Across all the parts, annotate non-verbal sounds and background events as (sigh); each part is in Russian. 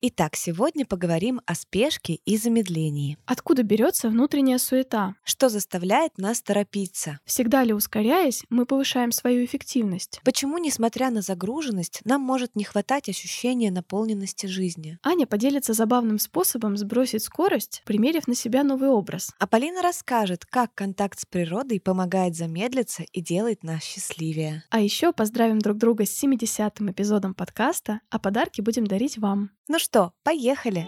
Итак, сегодня поговорим о спешке и замедлении. Откуда берется внутренняя суета? Что заставляет нас торопиться? Всегда ли ускоряясь, мы повышаем свою эффективность? Почему, несмотря на загруженность, нам может не хватать ощущения наполненности жизни? Аня поделится забавным способом сбросить скорость, примерив на себя новый образ. А Полина расскажет, как контакт с природой помогает замедлиться и делает нас счастливее. А еще поздравим друг друга с 70-м эпизодом подкаста, а подарки будем дарить вам. Ну что, поехали!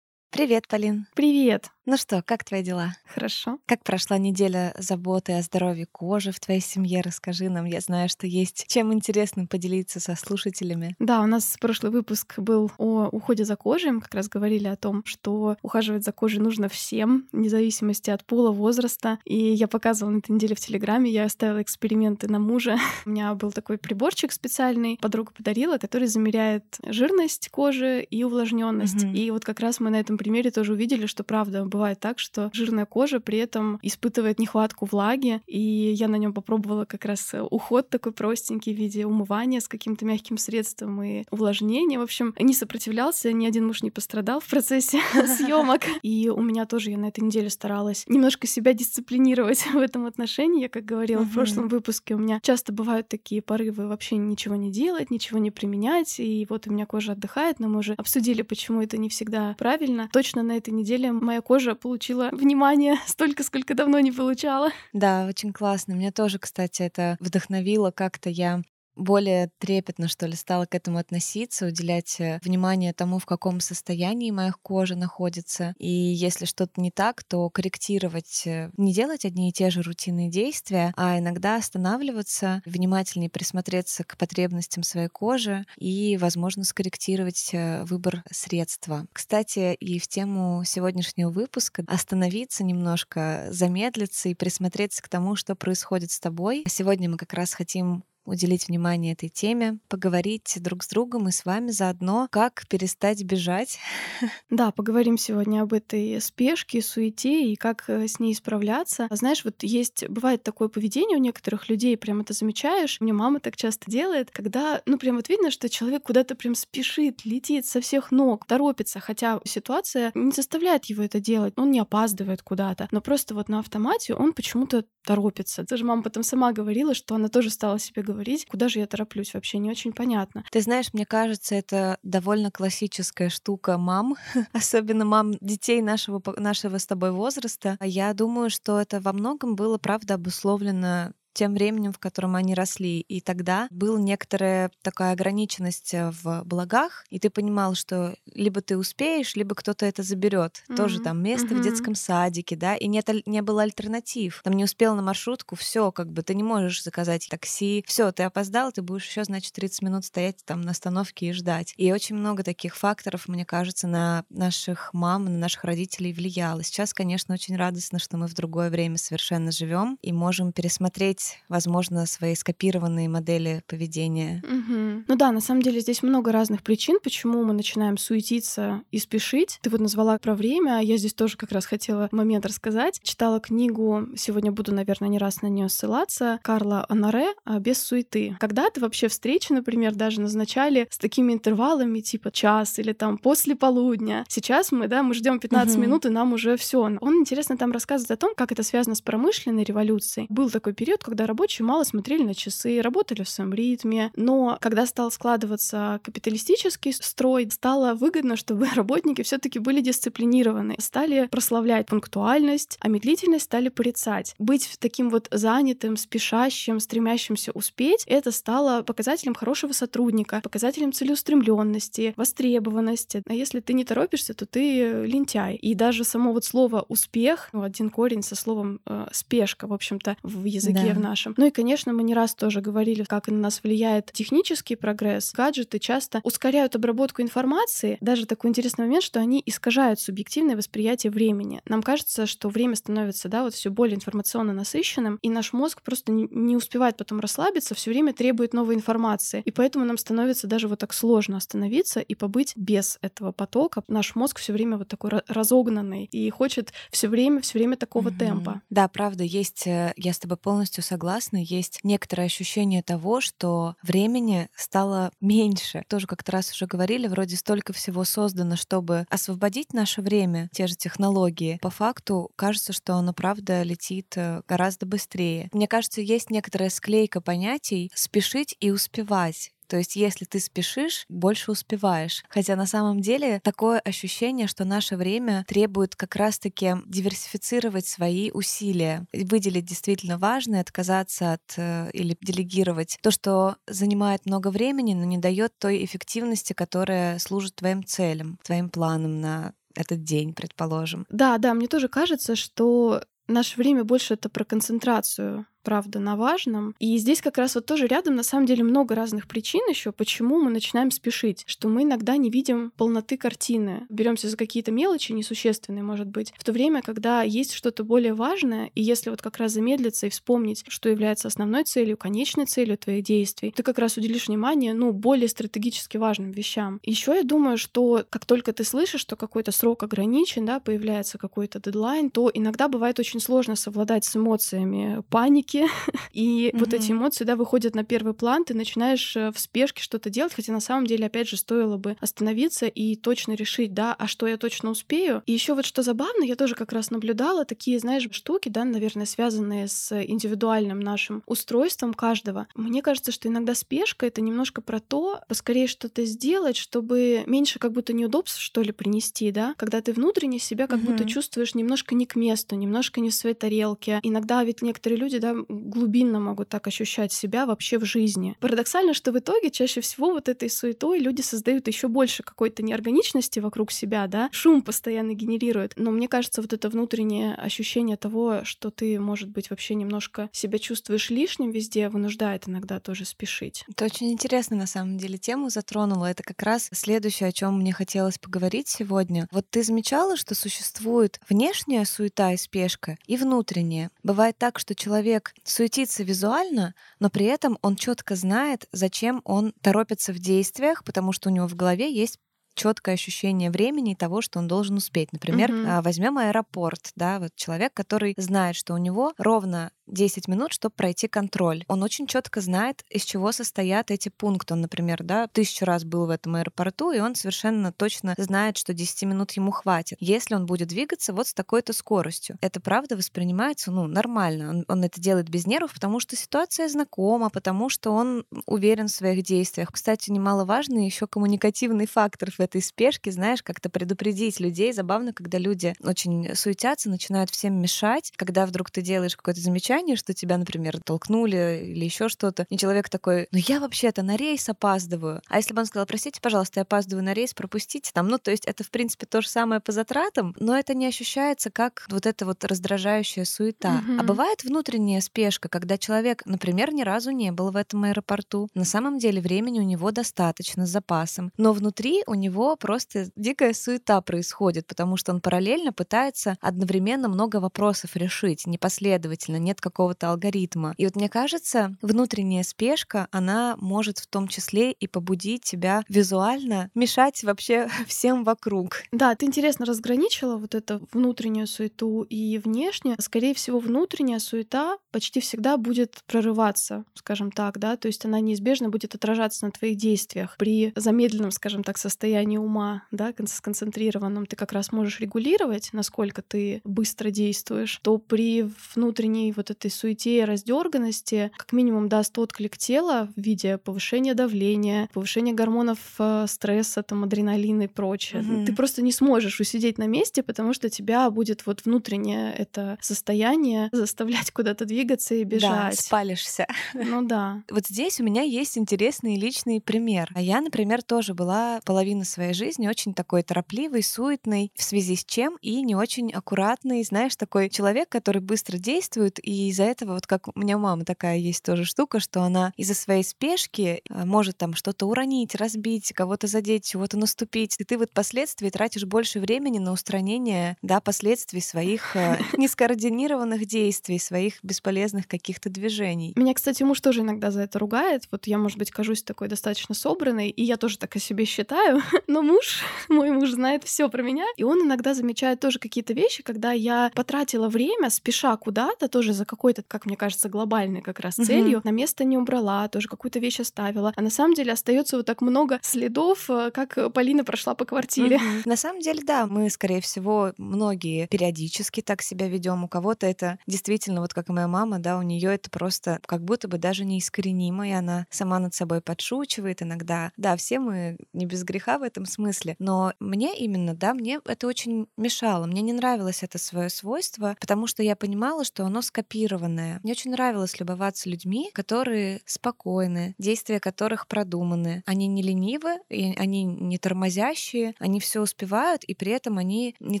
Привет, Полин. Привет! Ну что, как твои дела? Хорошо. Как прошла неделя заботы о здоровье кожи в твоей семье? Расскажи нам. Я знаю, что есть чем интересным поделиться со слушателями. Да, у нас прошлый выпуск был о уходе за кожей. Мы как раз говорили о том, что ухаживать за кожей нужно всем, вне зависимости от пола, возраста. И я показывала на этой неделе в Телеграме, я оставила эксперименты на мужа. (laughs) У меня был такой приборчик специальный, подруга подарила, который замеряет жирность кожи и увлажненность. Mm-hmm. И вот как раз мы на этом примере тоже увидели, что правда бывает так, что жирная кожа при этом испытывает нехватку влаги, и я на нем попробовала как раз уход такой простенький в виде умывания с каким-то мягким средством и увлажнения. В общем, не сопротивлялся, ни один муж не пострадал в процессе (laughs) съемок. И у меня тоже я на этой неделе старалась немножко себя дисциплинировать (laughs) в этом отношении. Я, как говорила в прошлом выпуске, у меня часто бывают такие порывы вообще ничего не делать, ничего не применять, и вот у меня кожа отдыхает, но мы уже обсудили, почему это не всегда правильно. Точно на этой неделе моя кожа тоже получила внимание (laughs) столько, сколько давно не получала. Да, очень классно. Меня тоже, кстати, это вдохновило как-то. Я более трепетно, что ли, стала к этому относиться, уделять э, внимание тому, в каком состоянии моя кожа находится. И если что-то не так, то корректировать, э, не делать одни и те же рутинные действия, а иногда останавливаться, внимательнее присмотреться к потребностям своей кожи и, возможно, скорректировать э, выбор средства. Кстати, и в тему сегодняшнего выпуска остановиться немножко, замедлиться и присмотреться к тому, что происходит с тобой. Сегодня мы как раз хотим уделить внимание этой теме, поговорить друг с другом и с вами заодно, как перестать бежать. (laughs) Да, поговорим сегодня об этой спешке, суете и как э, с ней справляться. А знаешь, вот есть, бывает такое поведение у некоторых людей, прям это замечаешь, мне мама так часто делает, когда, ну, прям вот видно, что человек куда-то прям спешит, летит со всех ног, торопится, хотя ситуация не заставляет его это делать, он не опаздывает куда-то, но просто вот на автомате он почему-то торопится. Даже мама потом сама говорила, что она тоже стала себе говорить, говорить, куда же я тороплюсь, вообще не очень понятно. Ты знаешь, мне кажется, это довольно классическая штука мам, (laughs) особенно мам детей нашего, нашего с тобой возраста. Я думаю, что это во многом было, правда, обусловлено тем временем, в котором они росли. И тогда была некоторая такая ограниченность э, в благах, и ты понимал, что либо ты успеешь, либо кто-то это заберет. Mm-hmm. Тоже там место mm-hmm. в детском садике, да, и нет, не было альтернатив. Там не успел на маршрутку, все, как бы ты не можешь заказать такси, все, ты опоздал, ты будешь еще, значит, 30 минут стоять там на остановке и ждать. И очень много таких факторов, мне кажется, на наших мам, на наших родителей влияло. Сейчас, конечно, очень радостно, что мы в другое время совершенно живем и можем пересмотреть менять, возможно, свои скопированные модели поведения. Угу. Ну да, на самом деле здесь много разных причин, почему мы начинаем суетиться и спешить. Ты вот назвала про время, а я здесь тоже как раз хотела момент рассказать. Читала книгу, сегодня буду, наверное, не раз на нее ссылаться, Карла Анаре «Без суеты». Когда-то вообще встречи, например, даже назначали с такими интервалами, типа час или там после полудня. Сейчас мы, да, мы ждем 15 угу. минут, и нам уже все. Он интересно там рассказывает о том, как это связано с промышленной революцией. Был такой период, когда когда рабочие мало смотрели на часы, работали в своем ритме. Но когда стал складываться капиталистический строй, стало выгодно, чтобы (laughs) работники все таки были дисциплинированы, стали прославлять пунктуальность, а медлительность стали порицать. Быть таким вот занятым, спешащим, стремящимся успеть, это стало показателем хорошего сотрудника, показателем целеустремленности, востребованности. А если ты не торопишься, то ты лентяй. И даже само вот слово успех, ну, один корень со словом э, спешка, в общем-то, в языке да. в нашим. Ну и, конечно, мы не раз тоже говорили, как на нас влияет технический прогресс. Гаджеты часто ускоряют обработку информации. Даже такой интересный момент, что они искажают субъективное восприятие времени. Нам кажется, что время становится, да, вот все более информационно насыщенным, и наш мозг просто не успевает потом расслабиться, все время требует новой информации. И поэтому нам становится даже вот так сложно остановиться и побыть без этого потока. Наш мозг все время вот такой разогнанный и хочет все время, все время такого mm-hmm. темпа. Да, правда, есть, э, я с тобой полностью согласна, есть некоторое ощущение того, что времени стало меньше. Тоже как-то раз уже говорили, вроде столько всего создано, чтобы освободить наше время, те же технологии. По факту кажется, что оно, правда, летит э, гораздо быстрее. Мне кажется, есть некоторая склейка понятий «спешить» и «успевать». То есть, если ты спешишь, больше успеваешь. Хотя на самом деле такое ощущение, что наше время требует как раз-таки диверсифицировать свои усилия, выделить действительно важное, отказаться от э, или делегировать то, что занимает много времени, но не дает той эффективности, которая служит твоим целям, твоим планам на этот день, предположим. Да, да, мне тоже кажется, что наше время больше это про концентрацию правда, на важном. И здесь как раз вот тоже рядом на самом деле много разных причин еще, почему мы начинаем спешить, что мы иногда не видим полноты картины. Беремся за какие-то мелочи несущественные, может быть, в то время, когда есть что-то более важное, и если вот как раз замедлиться и вспомнить, что является основной целью, конечной целью твоих действий, ты как раз уделишь внимание, ну, более стратегически важным вещам. Еще я думаю, что как только ты слышишь, что какой-то срок ограничен, да, появляется какой-то дедлайн, то иногда бывает очень сложно совладать с эмоциями паники, паники, (laughs) и mm-hmm. вот эти эмоции, да, выходят на первый план, ты начинаешь э, в спешке что-то делать, хотя на самом деле, опять же, стоило бы остановиться и точно решить, да, а что я точно успею. И еще вот что забавно, я тоже как раз наблюдала такие, знаешь, штуки, да, наверное, связанные с индивидуальным нашим устройством каждого. Мне кажется, что иногда спешка — это немножко про то, поскорее что-то сделать, чтобы меньше как будто неудобств, что ли, принести, да, когда ты внутренне себя как mm-hmm. будто чувствуешь немножко не к месту, немножко не в своей тарелке. Иногда ведь некоторые люди, да, глубинно могут так ощущать себя вообще в жизни. Парадоксально, что в итоге чаще всего вот этой суетой люди создают еще больше какой-то неорганичности вокруг себя, да, шум постоянно генерируют. Но мне кажется, вот это внутреннее ощущение того, что ты, может быть, вообще немножко себя чувствуешь лишним везде, вынуждает иногда тоже спешить. Это очень интересно, на самом деле, тему затронула. Это как раз следующее, о чем мне хотелось поговорить сегодня. Вот ты замечала, что существует внешняя суета и спешка и внутренняя. Бывает так, что человек суетится визуально, но при этом он четко знает, зачем он торопится в действиях, потому что у него в голове есть четкое ощущение времени и того, что он должен успеть. Например, mm-hmm. возьмем аэропорт, да, вот человек, который знает, что у него ровно 10 минут, чтобы пройти контроль. Он очень четко знает, из чего состоят эти пункты. Он, например, да, тысячу раз был в этом аэропорту, и он совершенно точно знает, что 10 минут ему хватит. Если он будет двигаться вот с такой-то скоростью, это правда воспринимается, ну, нормально. Он, он это делает без нервов, потому что ситуация знакома, потому что он уверен в своих действиях. Кстати, немаловажный еще коммуникативный фактор в этой спешке, знаешь, как-то предупредить людей. Забавно, когда люди очень суетятся, начинают всем мешать, когда вдруг ты делаешь какое-то замечание, что тебя, например, толкнули или еще что-то, и человек такой, ну я вообще-то на рейс опаздываю. А если бы он сказал, простите, пожалуйста, я опаздываю на рейс, пропустите там, ну то есть это в принципе то же самое по затратам, но это не ощущается как вот эта вот раздражающая суета. Mm-hmm. А бывает внутренняя спешка, когда человек, например, ни разу не был в этом аэропорту. На самом деле времени у него достаточно с запасом, но внутри у него просто дикая суета происходит, потому что он параллельно пытается одновременно много вопросов решить, непоследовательно, нет какого-то алгоритма. И вот мне кажется, внутренняя спешка, она может в том числе и побудить тебя визуально мешать вообще (laughs) всем вокруг. Да, ты интересно разграничила вот эту внутреннюю суету и внешнюю. Скорее всего, внутренняя суета почти всегда будет прорываться, скажем так, да, то есть она неизбежно будет отражаться на твоих действиях. При замедленном, скажем так, состоянии ума, да, сконцентрированном, ты как раз можешь регулировать, насколько ты быстро действуешь, то при внутренней вот этой суете и раздерганности как минимум даст отклик тела в виде повышения давления, повышения гормонов э, стресса, там, адреналина и прочее. Угу. Ты просто не сможешь усидеть на месте, потому что тебя будет вот внутреннее это состояние заставлять куда-то двигаться и бежать. Да, спалишься. Ну да. Вот здесь у меня есть интересный личный пример. А я, например, тоже была половину своей жизни очень такой торопливый, суетный, в связи с чем и не очень аккуратный, знаешь, такой человек, который быстро действует и из-за этого, вот как у меня мама такая есть тоже штука, что она из-за своей спешки э, может там что-то уронить, разбить, кого-то задеть, чего-то наступить. И ты вот впоследствии тратишь больше времени на устранение, да, последствий своих э, (laughs) нескоординированных действий, своих бесполезных каких-то движений. Меня, кстати, муж тоже иногда за это ругает. Вот я, может быть, кажусь такой достаточно собранной, и я тоже так о себе считаю. (laughs) Но муж, (laughs) мой муж знает все про меня, и он иногда замечает тоже какие-то вещи, когда я потратила время, спеша куда-то, тоже за какой-то, как мне кажется, глобальной как раз целью, на место не убрала, тоже какую-то вещь оставила. А на самом деле остается вот так много следов, э, как Полина прошла по квартире. На самом деле, да, мы, скорее всего, многие периодически так себя ведем. У кого-то это действительно, вот как и моя мама, да, у нее это просто как будто бы даже неискоренимо, и она сама над собой подшучивает иногда. Да, все мы не без греха в этом смысле, но мне именно, да, мне это очень мешало. Мне не нравилось это свое свойство, потому что я понимала, что оно скопированное. Мне очень нравилось любоваться людьми, которые спокойны, действия которых продуманы. Они не ленивы, и они не тормозящие, они все успевают, и при этом они не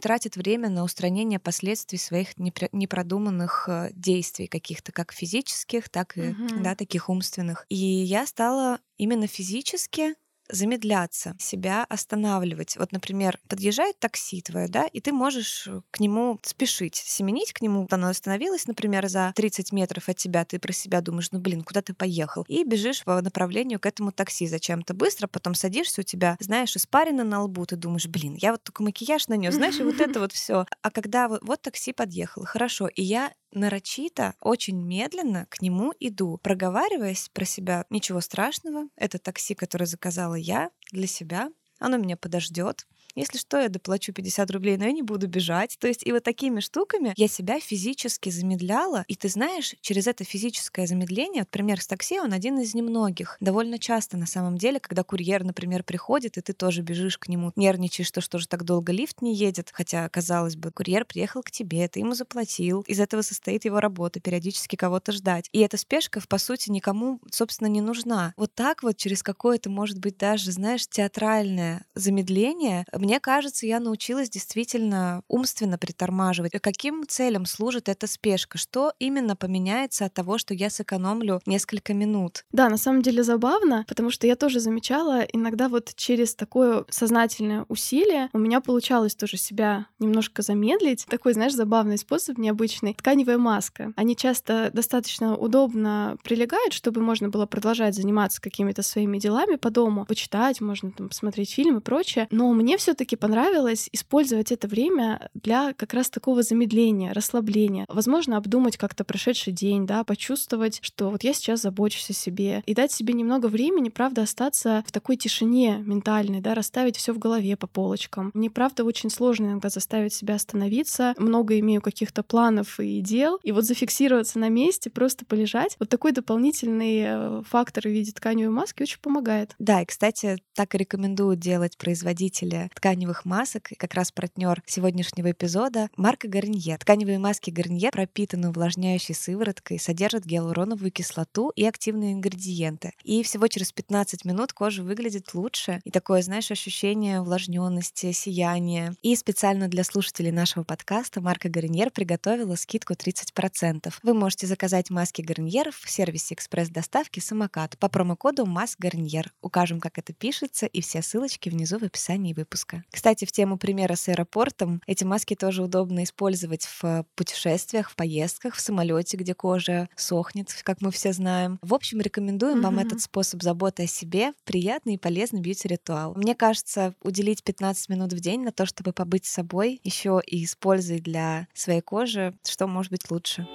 тратят время на устранение последствий своих непродуманных э, действий каких-то, как физических, так и угу. да, таких умственных. И я стала именно физически замедляться, себя останавливать. Вот, например, подъезжает такси твое, да, и ты можешь э, к нему спешить, семенить к нему. Оно остановилось, например, за 30 метров от тебя, ты про себя думаешь, ну, блин, куда ты поехал? И бежишь по направлению к этому такси зачем-то быстро, потом садишься, у тебя, знаешь, испарина на лбу, ты думаешь, блин, я вот только макияж нанес, знаешь, и вот это вот все. А когда вот, вот такси подъехало, хорошо, и я нарочито, очень медленно к нему иду, проговариваясь про себя. Ничего страшного, это такси, которое заказала я для себя, оно меня подождет. Если что, я доплачу 50 рублей, но я не буду бежать. То есть и вот такими штуками я себя физически замедляла. И ты знаешь, через это физическое замедление, вот пример с такси, он один из немногих. Довольно часто на самом деле, когда курьер, например, приходит, и ты тоже бежишь к нему, нервничаешь, что что же так долго лифт не едет, хотя, казалось бы, курьер приехал к тебе, ты ему заплатил. Из этого состоит его работа, периодически кого-то ждать. И эта спешка, по сути, никому, собственно, не нужна. Вот так вот через какое-то, может быть, даже, знаешь, театральное замедление мне кажется, я научилась действительно умственно притормаживать. Каким целям служит эта спешка? Что именно поменяется от того, что я сэкономлю несколько минут? Да, на самом деле забавно, потому что я тоже замечала, иногда вот через такое сознательное усилие у меня получалось тоже себя немножко замедлить. Такой, знаешь, забавный способ, необычный. Тканевая маска. Они часто достаточно удобно прилегают, чтобы можно было продолжать заниматься какими-то своими делами по дому, почитать, можно там посмотреть фильм и прочее. Но мне все все-таки понравилось использовать это время для как раз такого замедления, расслабления. Возможно, обдумать как-то прошедший день, да, почувствовать, что вот я сейчас забочусь о себе, и дать себе немного времени, правда, остаться в такой тишине ментальной, да, расставить все в голове по полочкам. Мне, правда, очень сложно иногда заставить себя остановиться. Много имею каких-то планов и дел, и вот зафиксироваться на месте, просто полежать. Вот такой дополнительный э, фактор в виде тканевой маски очень помогает. Да, и, кстати, так и рекомендуют делать производители тканевых масок, как раз партнер сегодняшнего эпизода, марка Гарнье. Тканевые маски Гарнье пропитаны увлажняющей сывороткой, содержат гиалуроновую кислоту и активные ингредиенты. И всего через 15 минут кожа выглядит лучше. И такое, знаешь, ощущение увлажненности, сияния. И специально для слушателей нашего подкаста марка Гарньер приготовила скидку 30%. Вы можете заказать маски Гарньер в сервисе экспресс-доставки «Самокат» по промокоду «МАСК Гарньер». Укажем, как это пишется, и все ссылочки внизу в описании выпуска маска. Кстати, в тему примера с аэропортом, эти маски тоже удобно использовать в путешествиях, в поездках, в самолете, где кожа сохнет, как мы все знаем. В общем, рекомендуем mm-hmm. вам этот способ заботы о себе, приятный и полезный бьюти-ритуал. Мне кажется, уделить 15 минут в день на то, чтобы побыть собой, еще и использовать для своей кожи, что может быть лучше.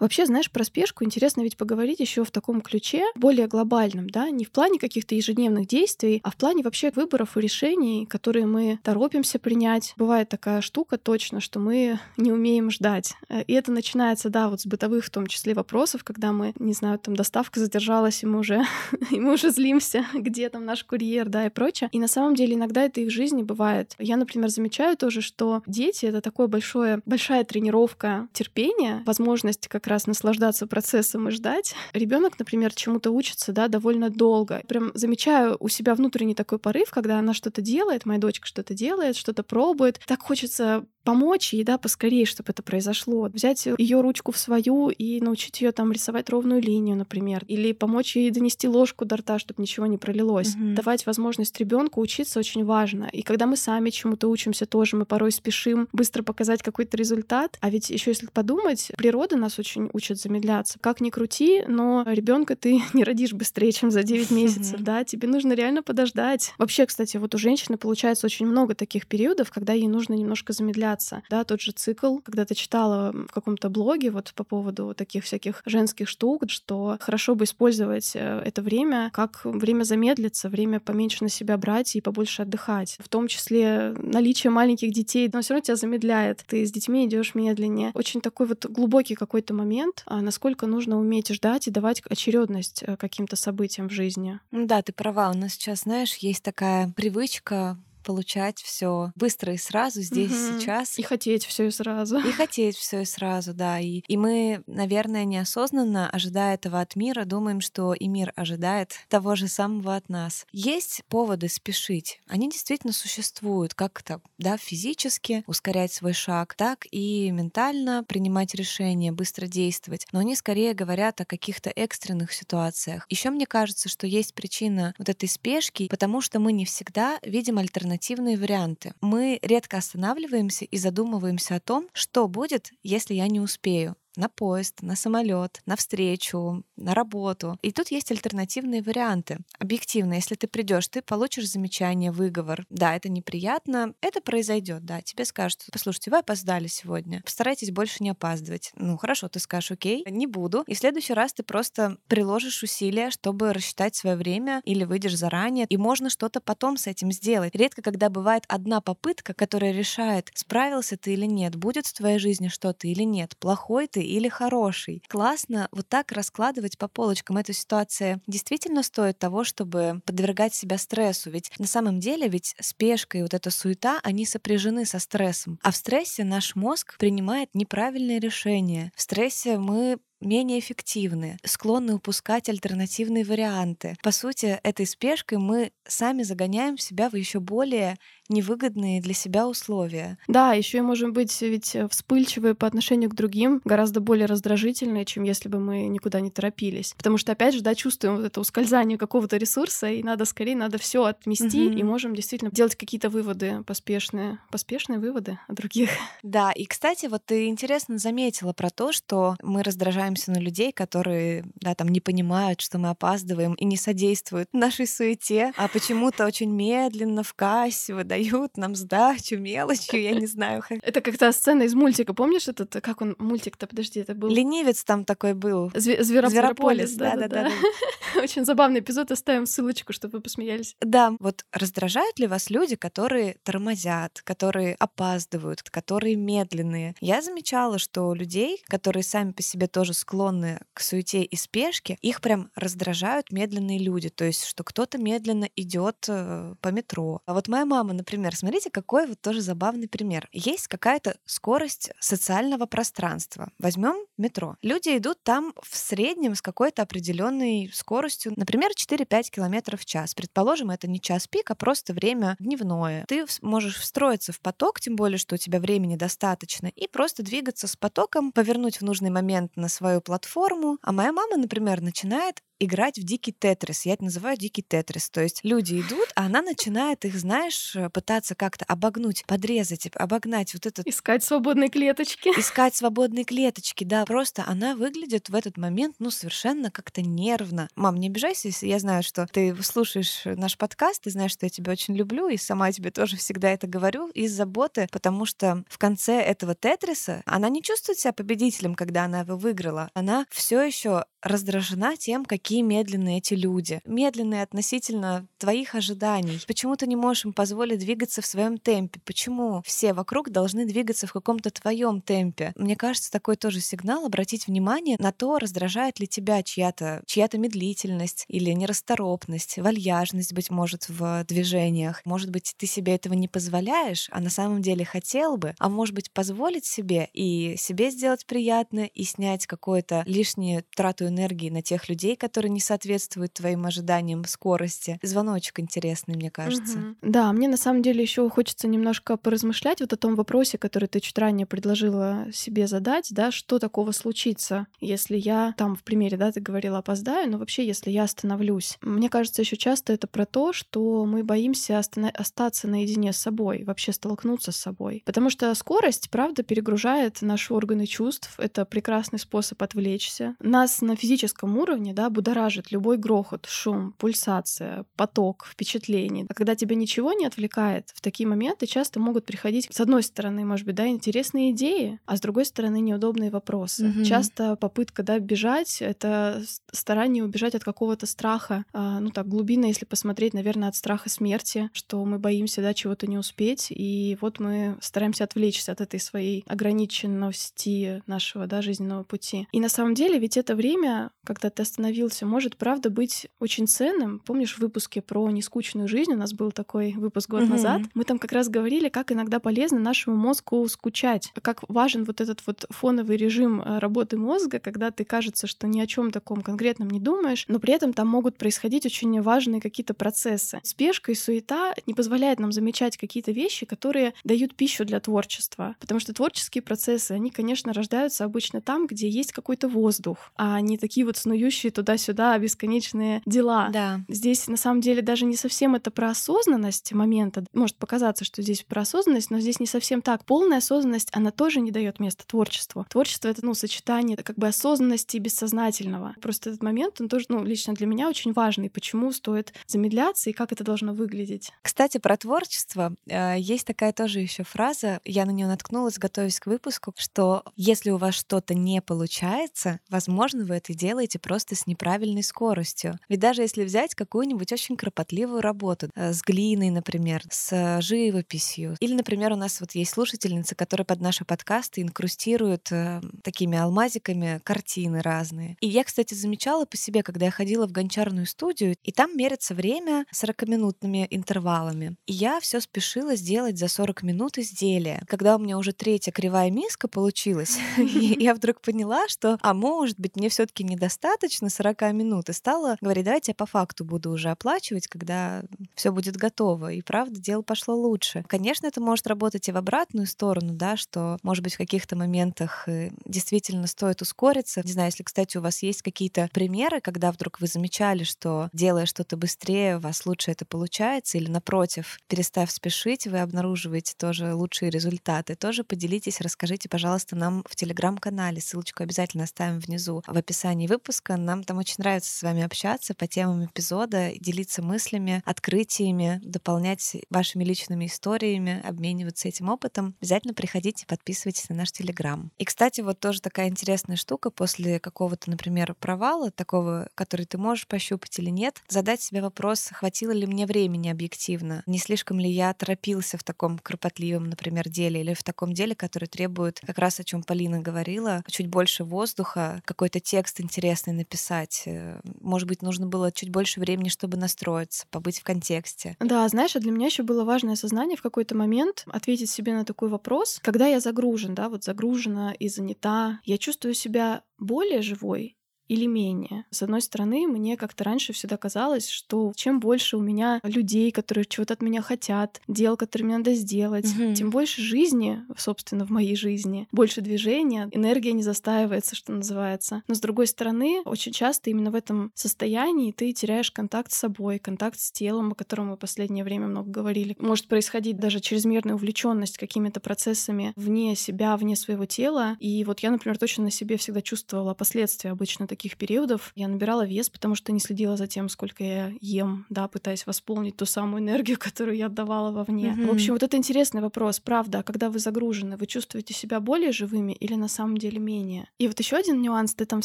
Вообще, знаешь, про спешку интересно ведь поговорить еще в таком ключе, более глобальном, да, не в плане каких-то ежедневных действий, а в плане вообще выборов и решений, которые мы торопимся принять. Бывает такая штука точно, что мы не умеем ждать. Э, и это начинается, да, вот с бытовых в том числе вопросов, когда мы, не знаю, там доставка задержалась, и мы уже, (laughs) и мы уже злимся, (laughs) где там наш курьер, да, и прочее. И на самом деле иногда это и в жизни бывает. Я, например, замечаю тоже, что дети — это такое большое, большая тренировка терпения, возможность как раз наслаждаться процессом и ждать. Ребенок, например, чему-то учится, да, довольно долго. Прям замечаю у себя внутренний такой порыв, когда она что-то делает, моя дочка что-то делает, что-то пробует. Так хочется помочь ей, да, поскорее, чтобы это произошло. Взять ее ручку в свою и научить ее там рисовать ровную линию, например, или помочь ей донести ложку до рта, чтобы ничего не пролилось. Mm-hmm. Давать возможность ребенку учиться очень важно. И когда мы сами чему-то учимся тоже, мы порой спешим быстро показать какой-то результат. А ведь еще если подумать, природа нас очень учит замедляться. Как ни крути, но ребенка ты (laughs) не родишь быстрее, чем за 9 месяцев, да, тебе нужно реально подождать. Вообще, кстати, вот у женщины получается очень много таких периодов, когда ей нужно немножко замедляться замедляться. Да, тот же цикл, когда ты читала в каком-то блоге вот по поводу таких всяких женских штук, что хорошо бы использовать э, это время как время замедлиться, время поменьше на себя брать и побольше отдыхать. В том числе наличие маленьких детей, но все равно тебя замедляет. Ты с детьми идешь медленнее. Очень такой вот глубокий какой-то момент, а насколько нужно уметь ждать и давать очередность э, каким-то событиям в жизни. Да, ты права. У нас сейчас, знаешь, есть такая привычка получать все быстро и сразу здесь угу. сейчас. И хотеть все и сразу. И хотеть все и сразу, да. И, и мы, наверное, неосознанно, ожидая этого от мира, думаем, что и мир ожидает того же самого от нас. Есть поводы спешить. Они действительно существуют, как-то, да, физически ускорять свой шаг, так и ментально принимать решения, быстро действовать. Но они скорее говорят о каких-то экстренных ситуациях. Еще мне кажется, что есть причина вот этой спешки, потому что мы не всегда видим альтернативу альтернативные варианты. Мы редко останавливаемся и задумываемся о том, что будет, если я не успею на поезд, на самолет, на встречу, на работу. И тут есть альтернативные варианты. Объективно, если ты придешь, ты получишь замечание, выговор. Да, это неприятно, это произойдет, да. Тебе скажут, послушайте, вы опоздали сегодня, постарайтесь больше не опаздывать. Ну хорошо, ты скажешь, окей, не буду. И в следующий раз ты просто приложишь усилия, чтобы рассчитать свое время или выйдешь заранее, и можно что-то потом с этим сделать. Редко, когда бывает одна попытка, которая решает, справился ты или нет, будет в твоей жизни что-то или нет, плохой ты или хороший. Классно вот так раскладывать по полочкам. Эта ситуация действительно стоит того, чтобы подвергать себя стрессу. Ведь на самом деле ведь спешка и вот эта суета, они сопряжены со стрессом. А в стрессе наш мозг принимает неправильные решения. В стрессе мы менее эффективны, склонны упускать альтернативные варианты. По сути, этой спешкой мы сами загоняем себя в еще более невыгодные для себя условия. Да, еще и можем быть ведь вспыльчивые по отношению к другим, гораздо более раздражительные, чем если бы мы никуда не торопились. Потому что, опять же, да, чувствуем вот это ускользание какого-то ресурса, и надо скорее, надо все отмести, угу. и можем действительно делать какие-то выводы поспешные, поспешные выводы о других. (laughs) Да, и, кстати, вот ты интересно заметила про то, что мы раздражаемся на людей, которые, да, там не понимают, что мы опаздываем и не содействуют нашей суете, а почему-то очень медленно в кассе выдают дают нам сдачу мелочью, я не знаю. Это как то сцена из мультика, помнишь этот, как он, мультик-то, подожди, это был... Ленивец там такой был. Зве- Зверополис, да-да-да. (laughs) Очень забавный эпизод, оставим ссылочку, чтобы вы посмеялись. Да, вот раздражают ли вас люди, которые тормозят, которые опаздывают, которые медленные? Я замечала, что людей, которые сами по себе тоже склонны к суете и спешке, их прям раздражают медленные люди, то есть что кто-то медленно идет э, по метро. А вот моя мама, например, например, смотрите, какой вот тоже забавный пример. Есть какая-то скорость социального пространства. Возьмем метро. Люди идут там в среднем с какой-то определенной скоростью, например, 4-5 км в час. Предположим, это не час пик, а просто время дневное. Ты можешь встроиться в поток, тем более, что у тебя времени достаточно, и просто двигаться с потоком, повернуть в нужный момент на свою платформу. А моя мама, например, начинает играть в дикий тетрис. Я это называю дикий тетрис. То есть люди идут, а она начинает их, знаешь, э, пытаться как-то обогнуть, подрезать, обогнать вот этот... Искать свободные клеточки. Искать свободные клеточки, да. Просто она выглядит в этот момент, ну, совершенно как-то нервно. Мам, не обижайся, если я знаю, что ты слушаешь наш подкаст, ты знаешь, что я тебя очень люблю, и сама тебе тоже всегда это говорю из заботы, потому что в конце этого тетриса она не чувствует себя победителем, когда она его выиграла. Она все еще раздражена тем, какие медленные эти люди. Медленные относительно твоих ожиданий. Почему ты не можешь им позволить двигаться в своем темпе? Почему все вокруг должны двигаться в каком-то твоем темпе? Мне кажется, такой тоже сигнал обратить внимание на то, раздражает ли тебя чья-то чья-то медлительность или нерасторопность, вальяжность, быть может, в движениях. Может быть, ты себе этого не позволяешь, а на самом деле хотел бы, а может быть, позволить себе и себе сделать приятно, и снять какую-то лишнюю трату энергии на тех людей, которые не соответствуют твоим ожиданиям скорости. Звоночек интересный, мне кажется. Угу. Да, мне на самом деле еще хочется немножко поразмышлять вот о том вопросе, который ты чуть ранее предложила себе задать, да, что такого случится, если я там в примере, да, ты говорила, опоздаю, но вообще, если я остановлюсь. Мне кажется, еще часто это про то, что мы боимся остана- остаться наедине с собой, вообще столкнуться с собой. Потому что скорость, правда, перегружает наши органы чувств. Это прекрасный способ отвлечься. Нас на физическом уровне, да, будоражит любой грохот, шум, пульсация, поток впечатлений. А когда тебя ничего не отвлекает, в такие моменты часто могут приходить, с одной стороны, может быть, да, интересные идеи, а с другой стороны, неудобные вопросы. Mm-hmm. Часто попытка, да, бежать — это старание убежать от какого-то страха, а, ну так, глубинно, если посмотреть, наверное, от страха смерти, что мы боимся, да, чего-то не успеть, и вот мы стараемся отвлечься от этой своей ограниченности нашего, да, жизненного пути. И на самом деле ведь это время, когда ты остановился, может, правда, быть очень ценным. Помнишь, в выпуске про нескучную жизнь у нас был такой выпуск год mm-hmm. назад? Мы там как раз говорили, как иногда полезно нашему мозгу скучать, как важен вот этот вот фоновый режим э, работы мозга, когда ты кажется, что ни о чем таком конкретном не думаешь, но при этом там могут происходить очень важные какие-то процессы. Спешка и суета не позволяют нам замечать какие-то вещи, которые дают пищу для творчества. Потому что творческие процессы, они, конечно, рождаются обычно там, где есть какой-то воздух, а не такие вот снующие туда-сюда бесконечные дела. Да. Здесь на самом деле даже не совсем это про осознанность момента. Может показаться, что здесь про осознанность, но здесь не совсем так. Полная осознанность, она тоже не дает места творчеству. Творчество — это, ну, сочетание как бы осознанности и бессознательного. Просто этот момент, он тоже, ну, лично для меня очень важный. Почему стоит замедляться и как это должно выглядеть? Кстати, про творчество. Э, есть такая тоже еще фраза, я на нее наткнулась, готовясь к выпуску, что если у вас что-то не получается, возможно, вы это делаете просто с неправильной скоростью. Ведь даже если взять какую-нибудь очень кропотливую работу э, с глиной, например, с живописью, или, например, у нас вот есть слушательницы, которые под наши подкасты инкрустируют э, такими алмазиками картины разные. И я, кстати, замечала по себе, когда я ходила в гончарную студию, и там мерится время 40-минутными интервалами. И я все спешила сделать за 40 минут изделие. Когда у меня уже третья кривая миска получилась, (laughs) я вдруг поняла, что, а может быть, мне все таки недостаточно 40 минут, и стала говорить, давайте я по факту буду уже оплачивать, когда все будет готово. И правда, дело пошло лучше. Конечно, это может работать и в обратную сторону, да, что, может быть, в каких-то моментах э, действительно стоит ускориться. Не знаю, если, кстати, у вас есть какие-то примеры, когда вдруг вы замечали, что делая что-то быстрее, у вас лучше это получается, или напротив, перестав спешить, вы обнаруживаете тоже лучшие результаты. Тоже поделитесь, расскажите, пожалуйста, нам в телеграм-канале. Ссылочку обязательно оставим внизу в описании выпуска. Нам там очень нравится с вами общаться по темам эпизода, делиться мыслями, открытиями, дополнять вашими личными историями, обмениваться этим опытом. Обязательно приходите, подписывайтесь на наш телеграм. И, кстати, вот тоже такая интересная штука после какого-то, например, провала, такого, который ты можешь пощупать или нет, задать себе вопрос, хватило ли мне времени объективно, не слишком ли я торопился в таком кропотливом, например, деле или в таком деле, который требует, как раз о чем Полина говорила, чуть больше воздуха, какой-то текст интересный написать. Э, может быть, нужно было чуть больше времени, чтобы настроиться, побыть в контексте. Да, знаешь, а для меня еще было важное осознание в какой-то момент ответить себе на такой вопрос, когда я загружен, да, вот загружена и занята, я чувствую себя более живой или менее. С одной стороны, мне как-то раньше всегда казалось, что чем больше у меня людей, которые чего-то от меня хотят, дел, которые мне надо сделать, угу. тем больше жизни, собственно, в моей жизни, больше движения, энергия не застаивается, что называется. Но с другой стороны, очень часто именно в этом состоянии ты теряешь контакт с собой, контакт с телом, о котором мы в последнее время много говорили. Может происходить даже чрезмерная увлеченность какими-то процессами вне себя, вне своего тела. И вот я, например, точно на себе всегда чувствовала последствия обычно таких таких периодов. Я набирала вес, потому что не следила за тем, сколько я ем, да, пытаясь восполнить ту самую энергию, (laughs) которую я отдавала вовне. Mm-hmm. В общем, вот это интересный вопрос, правда, а когда вы загружены, вы чувствуете себя более живыми или на самом деле менее? И вот еще один нюанс, ты там в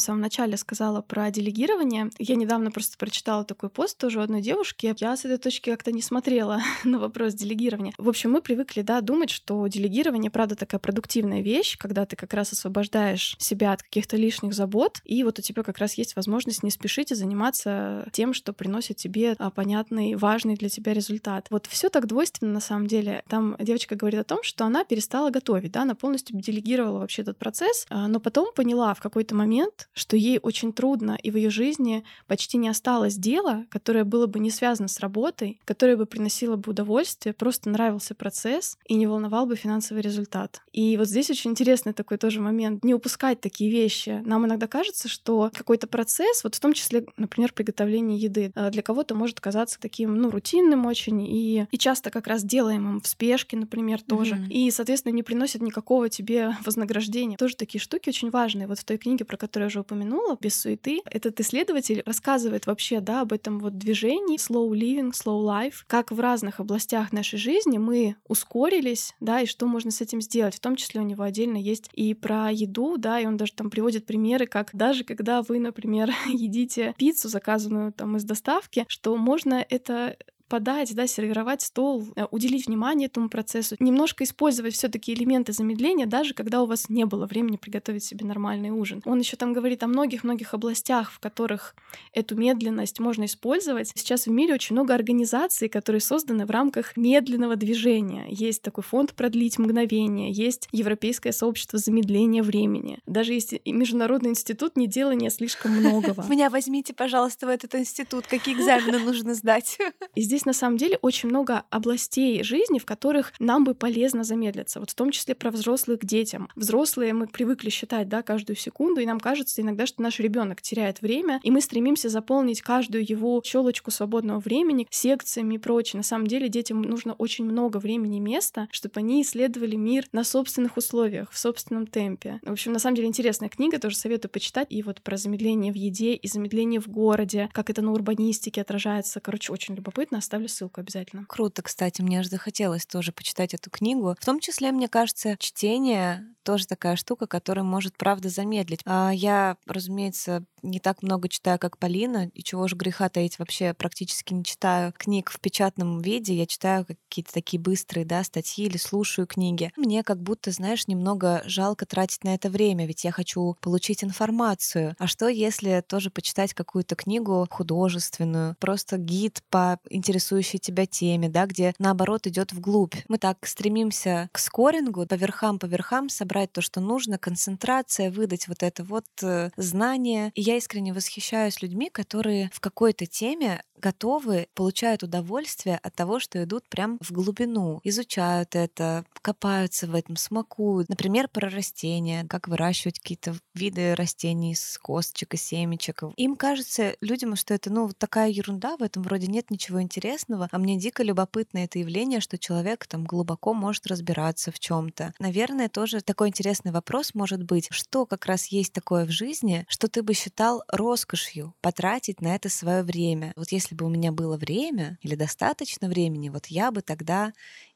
самом начале сказала про делегирование. Я недавно просто прочитала такой пост тоже у одной девушки. Я с этой точки как-то не смотрела (laughs) на вопрос делегирования. В общем, мы привыкли, да, думать, что делегирование, правда, такая продуктивная вещь, когда ты как раз освобождаешь себя от каких-то лишних забот, и вот у тебя как раз есть возможность не спешить и заниматься тем, что приносит тебе а, понятный, важный для тебя результат. Вот все так двойственно на самом деле. Там девочка говорит о том, что она перестала готовить, да, она полностью делегировала вообще этот процесс, а, но потом поняла в какой-то момент, что ей очень трудно, и в ее жизни почти не осталось дела, которое было бы не связано с работой, которое бы приносило бы удовольствие, просто нравился процесс и не волновал бы финансовый результат. И вот здесь очень интересный такой тоже момент, не упускать такие вещи. Нам иногда кажется, что какой-то процесс, вот в том числе, например, приготовление еды, а, для кого-то может казаться таким, ну, рутинным очень, и, и часто как раз делаемым в спешке, например, тоже. Mm-hmm. И, соответственно, не приносит никакого тебе (laughs) вознаграждения. Тоже такие штуки очень важные. Вот в той книге, про которую я уже упомянула, «Без суеты», этот исследователь рассказывает вообще, да, об этом вот движении slow living, slow life, как в разных областях нашей жизни мы ускорились, да, и что можно с этим сделать. В том числе у него отдельно есть и про еду, да, и он даже там приводит примеры, как даже когда вы, например, (laughs) едите пиццу, заказанную там из доставки, что можно это подать, да, сервировать стол, э, уделить внимание этому процессу, немножко использовать все таки элементы замедления, даже когда у вас не было времени приготовить себе нормальный ужин. Он еще там говорит о многих-многих областях, в которых эту медленность можно использовать. Сейчас в мире очень много организаций, которые созданы в рамках медленного движения. Есть такой фонд «Продлить мгновение», есть Европейское сообщество замедления времени. Даже есть Международный институт неделания слишком (laughs) многого. Меня возьмите, пожалуйста, в этот институт. Какие экзамены нужно сдать? И здесь здесь на самом деле очень много областей жизни, в которых нам бы полезно замедлиться. Вот в том числе про взрослых к детям. Взрослые мы привыкли считать, да, каждую секунду, и нам кажется иногда, что наш ребенок теряет время, и мы стремимся заполнить каждую его щелочку свободного времени секциями и прочее. На самом деле детям нужно очень много времени и места, чтобы они исследовали мир на собственных условиях, в собственном темпе. В общем, на самом деле интересная книга, тоже советую почитать. И вот про замедление в еде и замедление в городе, как это на урбанистике отражается. Короче, очень любопытно оставлю ссылку обязательно. Круто, кстати, мне аж захотелось тоже почитать эту книгу. В том числе, мне кажется, чтение тоже такая штука, которая может, правда, замедлить. А я, разумеется, не так много читаю, как Полина, и чего же греха таить, вообще практически не читаю книг в печатном виде, я читаю какие-то такие быстрые, да, статьи или слушаю книги. Мне как будто, знаешь, немного жалко тратить на это время, ведь я хочу получить информацию. А что, если тоже почитать какую-то книгу художественную, просто гид по интересующей тебя теме, да, где наоборот идет вглубь. Мы так стремимся к скорингу, по верхам, по верхам собрать то, что нужно, концентрация, выдать вот это вот э, знание. И я искренне восхищаюсь людьми, которые в какой-то теме готовы, получают удовольствие от того, что идут прям в глубину, изучают это, копаются в этом, смакуют. Например, про растения, как выращивать какие-то виды растений с косточек и семечек. Им кажется, людям, что это, ну, вот такая ерунда, в этом вроде нет ничего интересного, а мне дико любопытно это явление, что человек там глубоко может разбираться в чем то Наверное, тоже такой интересный вопрос может быть, что как раз есть такое в жизни, что ты бы считал роскошью потратить на это свое время. Вот если бы у меня было время или достаточно времени, вот я бы тогда...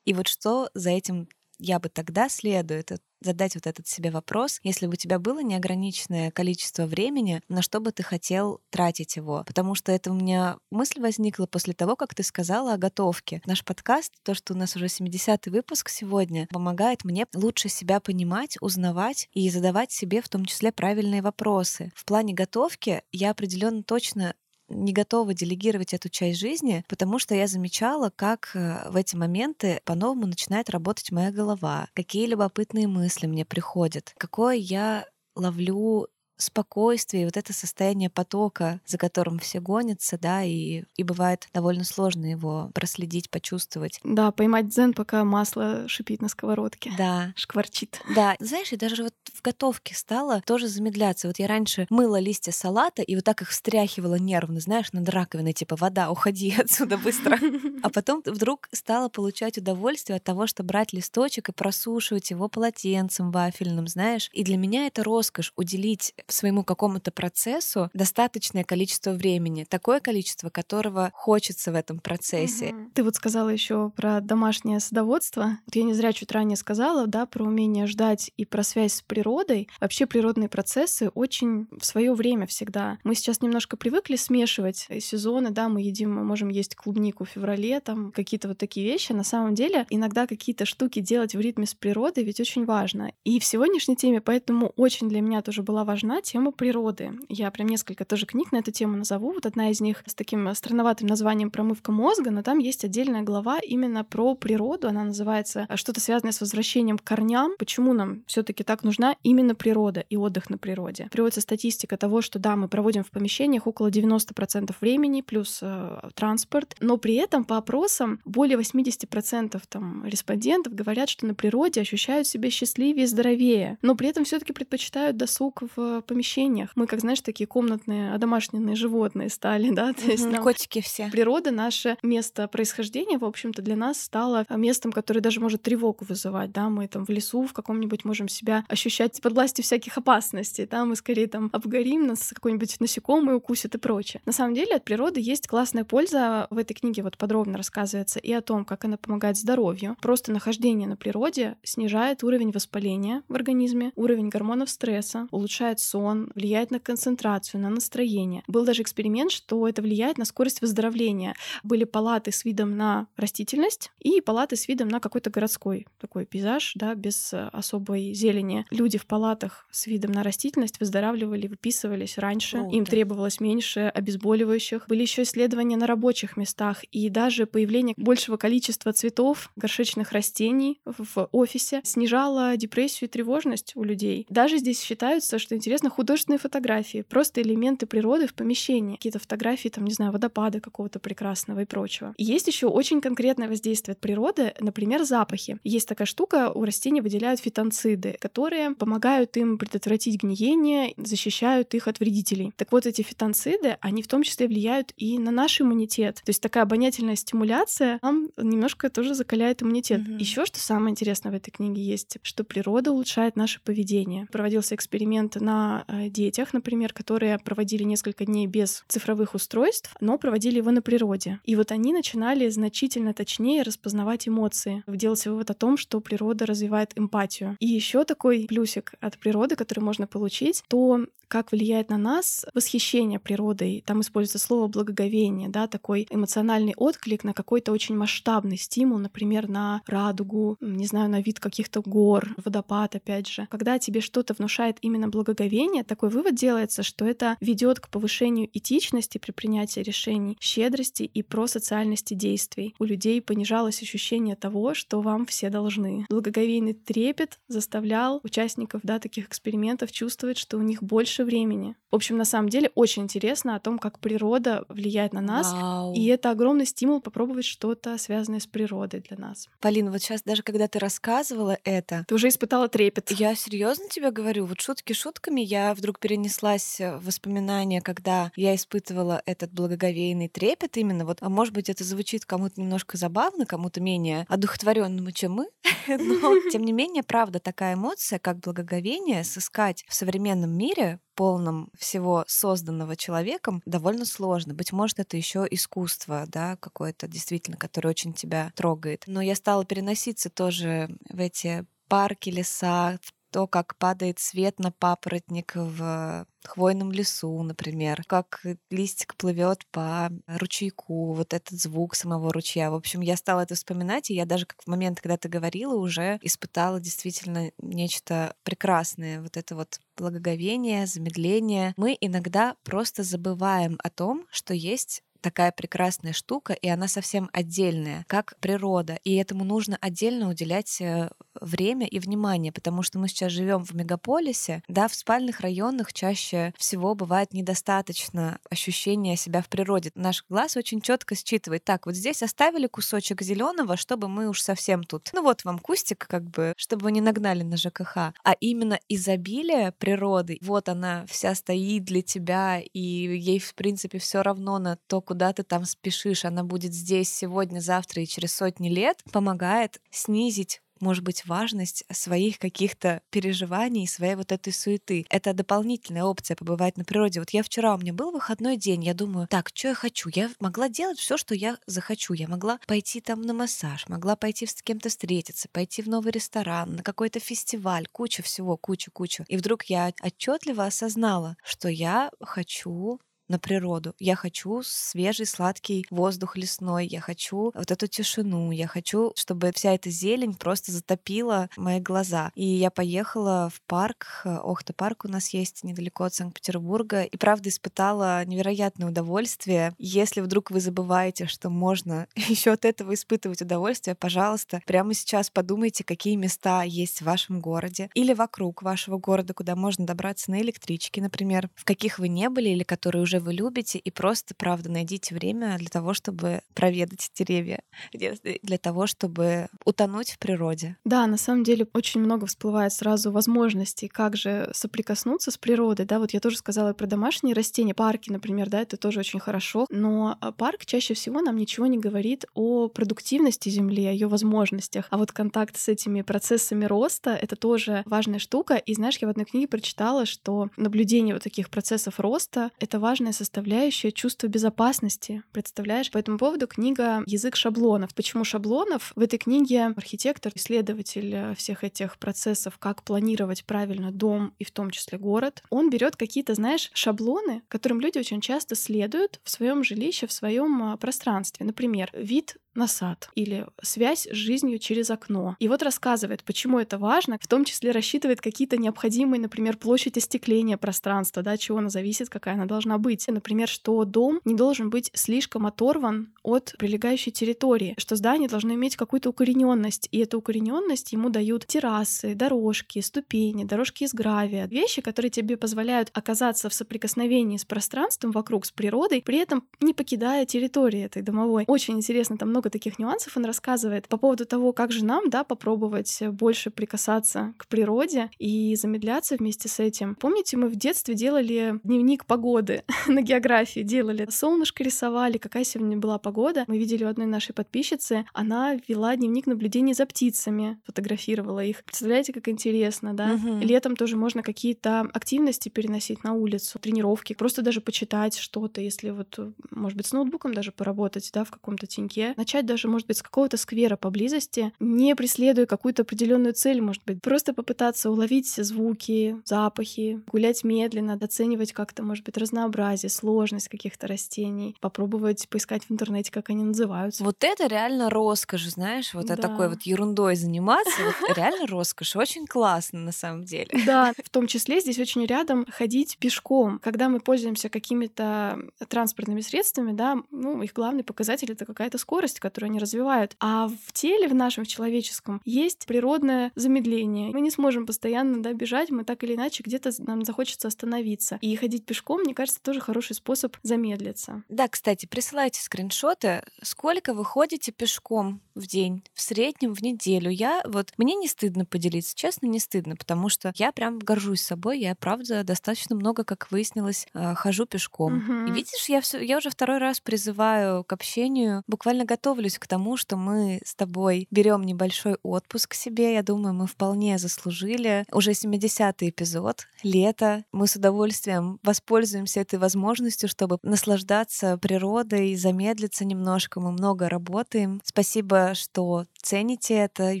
И вот что за этим я бы тогда следует задать вот этот себе вопрос, если бы у тебя было неограниченное количество времени, на что бы ты хотел тратить его? Потому что это у меня мысль возникла после того, как ты сказала о готовке. Наш подкаст, то, что у нас уже 70-й выпуск сегодня, помогает мне лучше себя понимать, узнавать и задавать себе в том числе правильные вопросы. В плане готовки я определенно точно не готова делегировать эту часть жизни, потому что я замечала, как э, в эти моменты по-новому начинает работать моя голова, какие любопытные мысли мне приходят, какое я ловлю спокойствие, вот это состояние потока, за которым все гонятся, да, и, и бывает довольно сложно его проследить, почувствовать. Да, поймать дзен, пока масло шипит на сковородке. Да. Шкварчит. Да, знаешь, и даже вот в готовке стала тоже замедляться. Вот я раньше мыла листья салата и вот так их встряхивала нервно, знаешь, над раковиной, типа вода, уходи (laughs) отсюда быстро. (laughs) А потом вдруг стала получать удовольствие от того, что брать листочек и просушивать его полотенцем вафельным, знаешь. И для меня это роскошь уделить своему какому-то процессу достаточное количество времени, такое количество, которого хочется в этом процессе. Угу. Ты вот сказала еще про домашнее садоводство. Вот я не зря чуть ранее сказала, да, про умение ждать и про связь с природой. Вообще природные процессы очень в свое время всегда. Мы сейчас немножко привыкли смешивать сезоны, да, мы едим, мы можем есть клубнику в феврале, там какие-то вот такие вещи. На самом деле иногда какие-то штуки делать в ритме с природой ведь очень важно. И в сегодняшней теме поэтому очень для меня тоже была важна тема природы. Я прям несколько тоже книг на эту тему назову. Вот одна из них с таким странноватым названием «Промывка мозга», но там есть отдельная глава именно про природу. Она называется что-то связанное с возвращением к корням. Почему нам все таки так нужна именно природа и отдых на природе? Приводится статистика того, что да, мы проводим в помещениях около 90% времени плюс э, транспорт, но при этом по опросам более 80% там, респондентов говорят, что на природе ощущают себя счастливее здоровее, но при этом все таки предпочитают досуг в помещениях. Мы, как знаешь, такие комнатные, одомашненные животные стали, да, (laughs) то есть нам... котики все. Природа, наше место происхождения, в общем-то, для нас стало местом, которое даже может тревогу вызывать, да, мы там в лесу в каком-нибудь можем себя ощущать под властью всяких опасностей, да, мы скорее там обгорим, нас какой-нибудь насекомый укусит и прочее. На самом деле от природы есть классная польза. В этой книге вот подробно рассказывается и о том, как она помогает здоровью. Просто нахождение на природе снижает уровень воспаления в организме, уровень гормонов стресса, улучшает сон, влияет на концентрацию, на настроение. Был даже эксперимент, что это влияет на скорость выздоровления. Были палаты с видом на растительность и палаты с видом на какой-то городской такой пейзаж, да, без особой зелени. Люди в палатах с видом на растительность выздоравливали, выписывались раньше, Круто. им требовалось меньше обезболивающих. Были еще исследования на рабочих местах и даже появление большего количества цветов, горшечных растений в офисе снижало депрессию и тревожность у людей. Даже здесь считаются, что интересно, художественные фотографии, просто элементы природы в помещении, какие-то фотографии, там, не знаю, водопада какого-то прекрасного и прочего. И есть еще очень конкретное воздействие от природы, например, запахи. Есть такая штука, у растений выделяют фитонциды, которые помогают им предотвратить гниение, защищают их от вредителей. Так вот, эти фитонциды, они в том числе влияют и на наш иммунитет. То есть такая обонятельная стимуляция нам немножко тоже закаляет иммунитет. Mm-hmm. Еще что самое интересное в этой книге есть, что природа улучшает наше поведение. Проводился эксперимент на э, детях, например, которые проводили несколько дней без цифровых устройств, но проводили его на природе. И вот они начинали значительно точнее распознавать эмоции. Делался вывод о том, что природа развивает эмпатию. И еще такой плюсик от природы, который можно получить, то как влияет на нас восхищение природой. Там используется слово благоговение, да, такой эмоциональный отклик на какой-то очень масштабный стимул, например, на радугу, не знаю, на вид каких-то гор, водопад, опять же. Когда тебе что-то внушает именно благоговение, такой вывод делается, что это ведет к повышению этичности при принятии решений, щедрости и просоциальности действий. У людей понижалось ощущение того, что вам все должны. Благоговейный трепет заставлял участников да, таких экспериментов чувствовать, что у них больше больше времени. В общем, на самом деле очень интересно о том, как природа влияет на нас. Вау. И это огромный стимул попробовать что-то связанное с природой для нас. Полин, вот сейчас даже когда ты рассказывала это, ты уже испытала трепет. Я серьезно тебе говорю, вот шутки шутками, я вдруг перенеслась в воспоминания, когда я испытывала этот благоговейный трепет именно. Вот, а может быть, это звучит кому-то немножко забавно, кому-то менее одухотворенному, чем мы, (laughs) но (laughs) тем не менее, правда, такая эмоция, как благоговение, сыскать в современном мире полном всего созданного человеком довольно сложно. Быть может, это еще искусство, да, какое-то действительно, которое очень тебя трогает. Но я стала переноситься тоже в эти парки, леса, в то, как падает свет на папоротник в хвойном лесу, например, как листик плывет по ручейку, вот этот звук самого ручья. В общем, я стала это вспоминать, и я даже как в момент, когда ты говорила, уже испытала действительно нечто прекрасное. Вот это вот благоговение, замедление. Мы иногда просто забываем о том, что есть такая прекрасная штука, и она совсем отдельная, как природа. И этому нужно отдельно уделять э, время и внимание, потому что мы сейчас живем в мегаполисе, да, в спальных районах чаще всего бывает недостаточно ощущения себя в природе. Наш глаз очень четко считывает, так, вот здесь оставили кусочек зеленого, чтобы мы уж совсем тут. Ну вот вам кустик, как бы, чтобы вы не нагнали на ЖКХ. А именно изобилие природы, вот она вся стоит для тебя, и ей, в принципе, все равно на то, куда ты там спешишь, она будет здесь сегодня, завтра и через сотни лет, помогает снизить может быть, важность своих каких-то переживаний, своей вот этой суеты. Это дополнительная опция побывать на природе. Вот я вчера, у меня был выходной день, я думаю, так, что я хочу? Я могла делать все, что я захочу. Я могла пойти там на массаж, могла пойти с кем-то встретиться, пойти в новый ресторан, на какой-то фестиваль, куча всего, куча, куча. И вдруг я отчетливо осознала, что я хочу на природу. Я хочу свежий, сладкий воздух лесной, я хочу вот эту тишину, я хочу, чтобы вся эта зелень просто затопила мои глаза. И я поехала в парк, Охта парк у нас есть недалеко от Санкт-Петербурга, и правда испытала невероятное удовольствие. Если вдруг вы забываете, что можно (laughs) еще от этого испытывать удовольствие, пожалуйста, прямо сейчас подумайте, какие места есть в вашем городе или вокруг вашего города, куда можно добраться на электричке, например, в каких вы не были или которые уже вы любите, и просто, правда, найдите время для того, чтобы проведать деревья, для того, чтобы утонуть в природе. Да, на самом деле очень много всплывает сразу возможностей, как же соприкоснуться с природой, да, вот я тоже сказала про домашние растения, парки, например, да, это тоже очень хорошо, но а, парк чаще всего нам ничего не говорит о продуктивности Земли, о ее возможностях, а вот контакт с этими процессами роста — это тоже важная штука, и знаешь, я в одной книге прочитала, что наблюдение вот таких процессов роста — это важно важная составляющая чувство безопасности. Представляешь? По этому поводу книга «Язык шаблонов». Почему шаблонов? В этой книге архитектор, исследователь э, всех этих процессов, как планировать правильно дом и в том числе город, он берет какие-то, знаешь, шаблоны, которым люди очень часто следуют в своем жилище, в своем э, пространстве. Например, вид на сад или связь с жизнью через окно. И вот рассказывает, почему это важно, в том числе рассчитывает какие-то необходимые, например, площадь остекления пространства, да, чего она зависит, какая она должна быть. Например, что дом не должен быть слишком оторван от прилегающей территории, что здание должно иметь какую-то укорененность, и эту укорененность ему дают террасы, дорожки, ступени, дорожки из гравия, вещи, которые тебе позволяют оказаться в соприкосновении с пространством вокруг, с природой, при этом не покидая территории этой домовой. Очень интересно, там много много таких нюансов он рассказывает по поводу того, как же нам, да, попробовать больше прикасаться к природе и замедляться вместе с этим. Помните, мы в детстве делали дневник погоды (laughs) на географии, делали солнышко рисовали, какая сегодня была погода. Мы видели у одной нашей подписчицы, она вела дневник наблюдений за птицами, фотографировала их. Представляете, как интересно, да? Угу. Летом тоже можно какие-то активности переносить на улицу, тренировки, просто даже почитать что-то, если вот, может быть, с ноутбуком даже поработать, да, в каком-то теньке. Начать начать даже, может быть, с какого-то сквера поблизости, не преследуя какую-то определенную цель, может быть, просто попытаться уловить звуки, запахи, гулять медленно, оценивать как-то, может быть, разнообразие, сложность каких-то растений, попробовать поискать в интернете, как они называются. Вот это реально роскошь, знаешь, вот да. такой вот ерундой заниматься, вот (laughs) реально роскошь, очень классно на самом деле. Да, в том числе здесь очень рядом ходить пешком. Когда мы пользуемся какими-то транспортными средствами, да, ну, их главный показатель — это какая-то скорость, которую они развивают. А в теле, в нашем в человеческом, есть природное замедление. Мы не сможем постоянно да, бежать, мы так или иначе где-то нам захочется остановиться. И ходить пешком, мне кажется, тоже хороший способ замедлиться. Да, кстати, присылайте скриншоты, сколько вы ходите пешком в день, в среднем в неделю. Я вот, мне не стыдно поделиться, честно, не стыдно, потому что я прям горжусь собой, я, правда, достаточно много, как выяснилось, э, хожу пешком. Угу. И видишь, я, все, я уже второй раз призываю к общению, буквально готова готовлюсь к тому, что мы с тобой берем небольшой отпуск себе. Я думаю, мы вполне заслужили. Уже 70-й эпизод, лето. Мы с удовольствием воспользуемся этой возможностью, чтобы наслаждаться природой, замедлиться немножко. Мы много работаем. Спасибо, что цените это и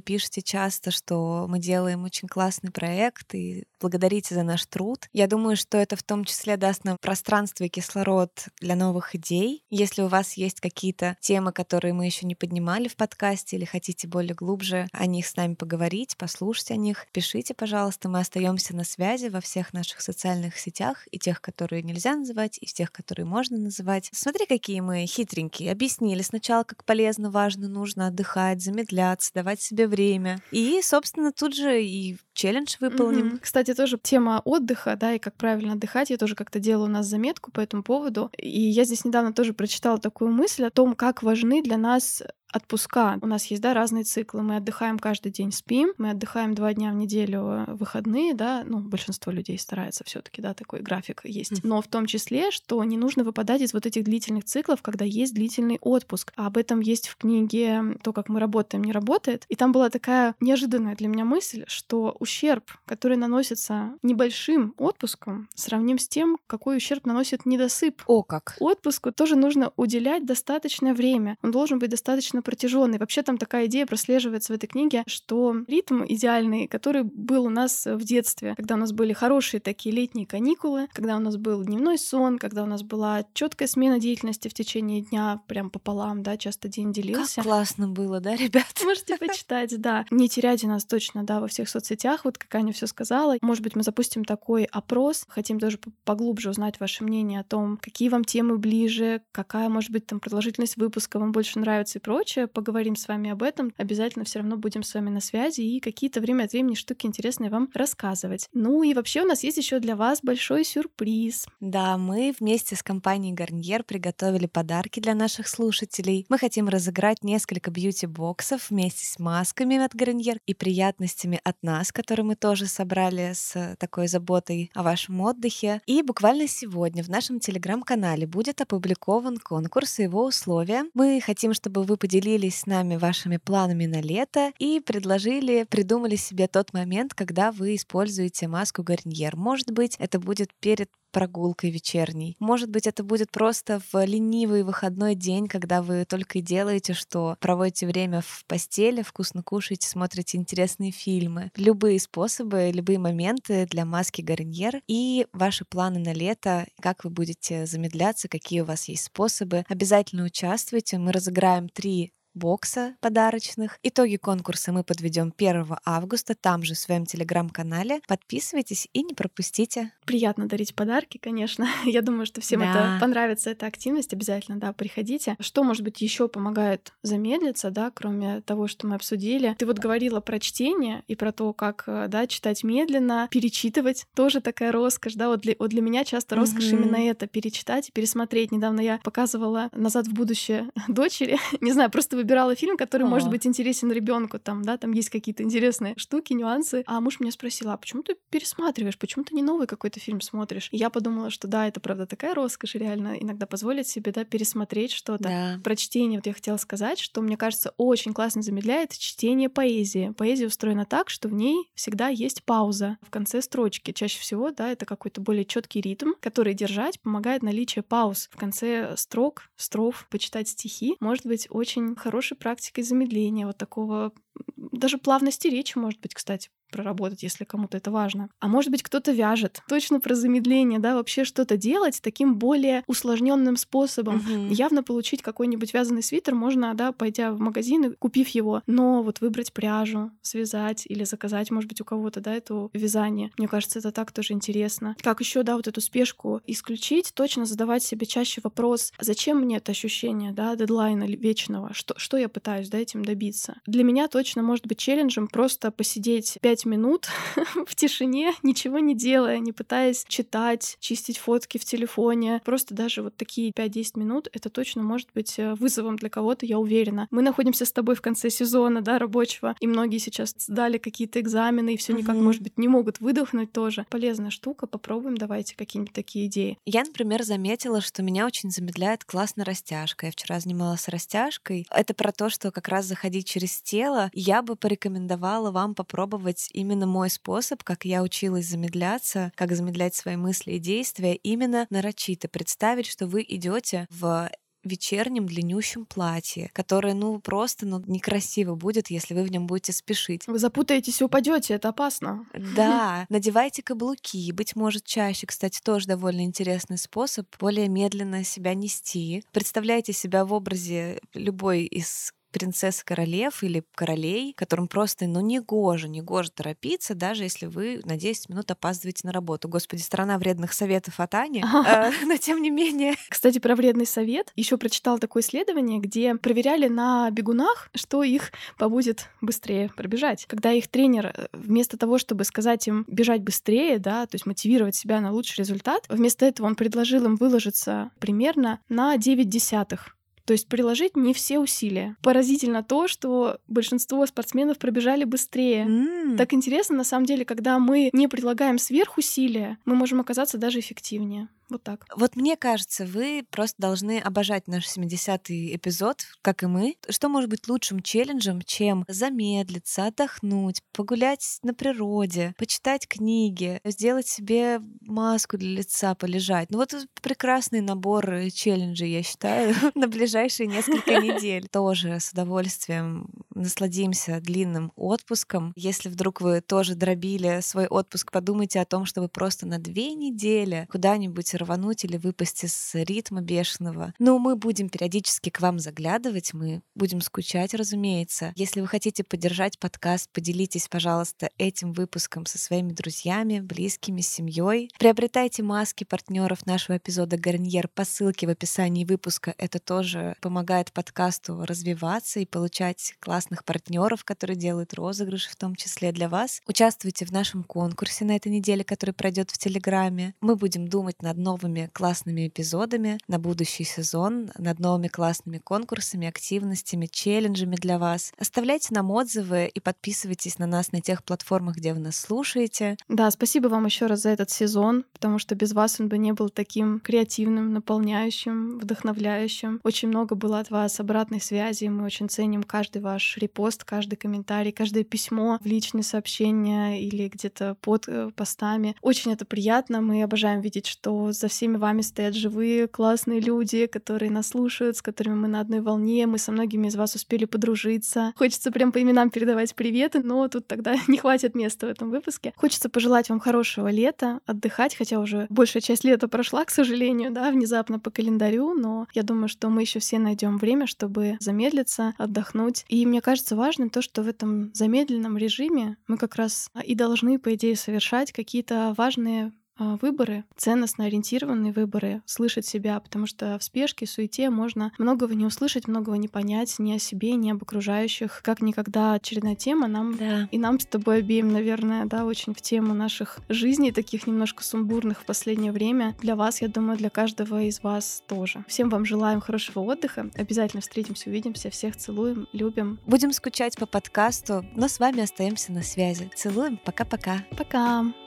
пишете часто, что мы делаем очень классный проект и благодарите за наш труд. Я думаю, что это в том числе даст нам пространство и кислород для новых идей. Если у вас есть какие-то темы, которые мы еще не поднимали в подкасте или хотите более глубже о них с нами поговорить, послушать о них, пишите, пожалуйста. Мы остаемся на связи во всех наших социальных сетях, и тех, которые нельзя называть, и тех, которые можно называть. Смотри, какие мы хитренькие. Объяснили сначала, как полезно, важно, нужно отдыхать, замедляться, давать себе время. И, собственно, тут же и челлендж выполним. Mm-hmm. Кстати, тоже тема отдыха, да, и как правильно отдыхать. Я тоже как-то делала у нас заметку по этому поводу. И я здесь недавно тоже прочитала такую мысль о том, как важны для нас отпуска. У нас есть, да, разные циклы. Мы отдыхаем каждый день, спим, мы отдыхаем два дня в неделю выходные, да, ну, большинство людей старается все таки да, такой график есть. Но в том числе, что не нужно выпадать из вот этих длительных циклов, когда есть длительный отпуск. А об этом есть в книге «То, как мы работаем, не работает». И там была такая неожиданная для меня мысль, что ущерб, который наносится небольшим отпуском, сравним с тем, какой ущерб наносит недосып. О, как! Отпуску тоже нужно уделять достаточное время. Он должен быть достаточно протяженный. Вообще там такая идея прослеживается в этой книге, что ритм идеальный, который был у нас в детстве, когда у нас были хорошие такие летние каникулы, когда у нас был дневной сон, когда у нас была четкая смена деятельности в течение дня, прям пополам, да, часто день делился. Как классно было, да, ребят? Можете почитать, да. Не теряйте нас точно, да, во всех соцсетях, вот как Аня все сказала. Может быть, мы запустим такой опрос, хотим тоже поглубже узнать ваше мнение о том, какие вам темы ближе, какая, может быть, там продолжительность выпуска вам больше нравится и прочее прочее. Поговорим с вами об этом. Обязательно все равно будем с вами на связи и какие-то время от времени штуки интересные вам рассказывать. Ну и вообще у нас есть еще для вас большой сюрприз. Да, мы вместе с компанией Гарньер приготовили подарки для наших слушателей. Мы хотим разыграть несколько бьюти-боксов вместе с масками от Гарньер и приятностями от нас, которые мы тоже собрали с такой заботой о вашем отдыхе. И буквально сегодня в нашем телеграм-канале будет опубликован конкурс и его условия. Мы хотим, чтобы вы поделились поделились с нами вашими планами на лето и предложили, придумали себе тот момент, когда вы используете маску Гарньер. Может быть, это будет перед прогулкой вечерней. Может быть, это будет просто в ленивый выходной день, когда вы только и делаете, что проводите время в постели, вкусно кушаете, смотрите интересные фильмы. Любые способы, любые моменты для маски Гарньер и ваши планы на лето, как вы будете замедляться, какие у вас есть способы. Обязательно участвуйте. Мы разыграем три бокса подарочных. Итоги конкурса мы подведем 1 августа, там же в своем телеграм-канале. Подписывайтесь и не пропустите. Приятно дарить подарки, конечно. (laughs) Я думаю, что всем да. это понравится, эта активность. Обязательно, да, приходите. Что, может быть, еще помогает замедлиться, да, кроме того, что мы обсудили? Ты вот говорила про чтение и про то, как, э, да, читать медленно, перечитывать. Тоже такая роскошь, да, вот для, вот для меня часто роскошь mm-hmm. именно это, перечитать и пересмотреть. Недавно я показывала «Назад в будущее» (laughs) дочери. (laughs) Не знаю, просто вы выбирала фильм, который О. может быть интересен ребенку, там, да, там есть какие-то интересные штуки, нюансы. А муж меня спросил, а почему ты пересматриваешь, почему ты не новый какой-то фильм смотришь? И я подумала, что да, это правда такая роскошь, реально иногда позволить себе, да, пересмотреть что-то. Да. Про чтение вот я хотела сказать, что мне кажется очень классно замедляет чтение поэзии. Поэзия устроена так, что в ней всегда есть пауза в конце строчки. Чаще всего, да, это какой-то более четкий ритм, который держать помогает наличие пауз в конце строк, строф. Почитать стихи может быть очень хорошо хорошей практикой замедления, вот такого даже плавности речи, может быть, кстати, проработать, если кому-то это важно. А может быть, кто-то вяжет. Точно про замедление, да, вообще что-то делать таким более усложненным способом. Угу. Явно получить какой-нибудь вязаный свитер можно, да, пойдя в магазин и купив его. Но вот выбрать пряжу, связать или заказать, может быть, у кого-то, да, это вязание. Мне кажется, это так тоже интересно. Как еще, да, вот эту спешку исключить, точно задавать себе чаще вопрос, зачем мне это ощущение, да, дедлайна вечного, что, что я пытаюсь, да, этим добиться. Для меня точно может быть челленджем просто посидеть 5 минут (laughs) в тишине, ничего не делая, не пытаясь читать, чистить фотки в телефоне. Просто даже вот такие 5-10 минут, это точно может быть э, вызовом для кого-то, я уверена. Мы находимся с тобой в конце сезона, да, рабочего, и многие сейчас сдали какие-то экзамены, и все никак, может быть, не могут выдохнуть тоже. Полезная штука, попробуем, давайте какие-нибудь такие идеи. Я, например, заметила, что меня очень замедляет классно растяжка. Я вчера занималась растяжкой. Это про то, что как раз заходить через тело. Я бы порекомендовала вам попробовать именно мой способ, как я училась замедляться, как замедлять свои мысли и действия, именно нарочито представить, что вы идете в вечернем длиннющем платье, которое, ну, просто ну, некрасиво будет, если вы в нем будете спешить. Вы запутаетесь и упадете, это опасно. Да, надевайте каблуки, быть может, чаще, кстати, тоже довольно интересный способ более медленно себя нести. Представляйте себя в образе любой из принцесс королев или королей, которым просто, ну, не гоже, не гоже торопиться, даже если вы на 10 минут опаздываете на работу. Господи, страна вредных советов от Ани, (laughs) э, (laughs) но тем не менее. Кстати, про вредный совет. Еще прочитала такое исследование, где проверяли на бегунах, что их побудет быстрее пробежать. Когда их тренер э, вместо того, чтобы сказать им бежать быстрее, да, то есть мотивировать себя на лучший результат, вместо этого он предложил им выложиться примерно на 9 десятых То есть приложить не все усилия. Поразительно то, что большинство спортсменов пробежали быстрее. М. Так интересно, на самом деле, когда мы не прилагаем сверхусилия, мы можем оказаться даже эффективнее. Вот так. Вот мне кажется, вы просто должны обожать наш 70-й эпизод, как и мы. Что может быть лучшим челленджем, чем замедлиться, отдохнуть, погулять на природе, почитать книги, сделать себе маску для лица, полежать. Ну вот прекрасный набор э, челленджей, я считаю, (laughs) на ближайшие несколько (laughs) недель. Тоже с удовольствием насладимся длинным отпуском. Если вдруг вы тоже дробили свой отпуск, подумайте о том, чтобы просто на две недели куда-нибудь рвануть или выпасть из ритма бешеного. Но мы будем периодически к вам заглядывать, мы будем скучать, разумеется. Если вы хотите поддержать подкаст, поделитесь, пожалуйста, этим выпуском со своими друзьями, близкими, семьей. Приобретайте маски партнеров нашего эпизода Гарньер по ссылке в описании выпуска. Это тоже помогает подкасту развиваться и получать классных партнеров, которые делают розыгрыши в том числе для вас. Участвуйте в нашем конкурсе на этой неделе, который пройдет в Телеграме. Мы будем думать над новыми классными эпизодами на будущий сезон, над новыми классными конкурсами, активностями, челленджами для вас. Оставляйте нам отзывы и подписывайтесь на нас на тех платформах, где вы нас слушаете. Да, спасибо вам еще раз за этот сезон, потому что без вас он бы не был таким креативным, наполняющим, вдохновляющим. Очень много было от вас обратной связи. Мы очень ценим каждый ваш репост, каждый комментарий, каждое письмо в личные сообщения или где-то под э, постами. Очень это приятно. Мы обожаем видеть, что за всеми вами стоят живые, классные люди, которые нас слушают, с которыми мы на одной волне. Мы со многими из вас успели подружиться. Хочется прям по именам передавать приветы, но тут тогда (laughs) не хватит места в этом выпуске. Хочется пожелать вам хорошего лета, отдыхать, хотя уже большая часть лета прошла, к сожалению, да, внезапно по календарю, но я думаю, что мы еще все найдем время, чтобы замедлиться, отдохнуть. И мне кажется важным то, что в этом замедленном режиме мы как раз и должны, по идее, совершать какие-то важные выборы, ценностно ориентированные выборы, слышать себя, потому что в спешке, суете можно многого не услышать, многого не понять ни о себе, ни об окружающих. Как никогда очередная тема нам Да. и нам с тобой обеим, наверное, да, очень в тему наших жизней, таких немножко сумбурных в последнее время. Для вас, я думаю, для каждого из вас тоже. Всем вам желаем хорошего отдыха. Обязательно встретимся, увидимся. Всех целуем, любим. Будем скучать по подкасту, но с вами остаемся на связи. Целуем, пока-пока. Пока!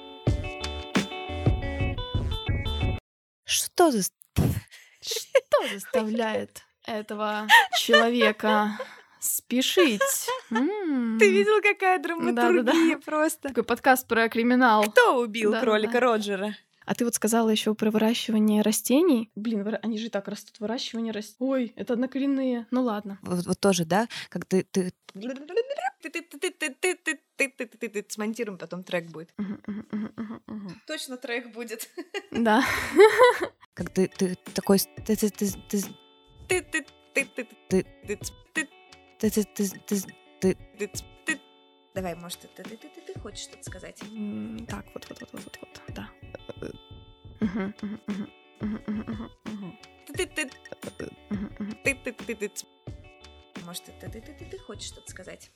Что за... Что заставляет этого человека спешить? М. какая драматургия просто? Такой подкаст про криминал. Кто убил кролика. Роджера? А ты вот сказала еще про выращивание растений. Блин, они же и так растут. Выращивание растений. Ой, это однокоренные. Ну ладно. Вот, вот тоже, да, как ты... ты... Смонтируем, потом трек будет. Точно трек будет. Да. Как ты, ты такой... с- Ты, ты, ты, ты, ты, ты, ты, ты, ты, ты, ты, ты, ты, ты, ты, ты. Давай, может, ты, ты, ты, ты, ты хочешь что-то сказать? М, Так, вот, вот, вот, вот, вот, вот. Да. Может, ты, ты, ты, ты, ты хочешь что-то сказать?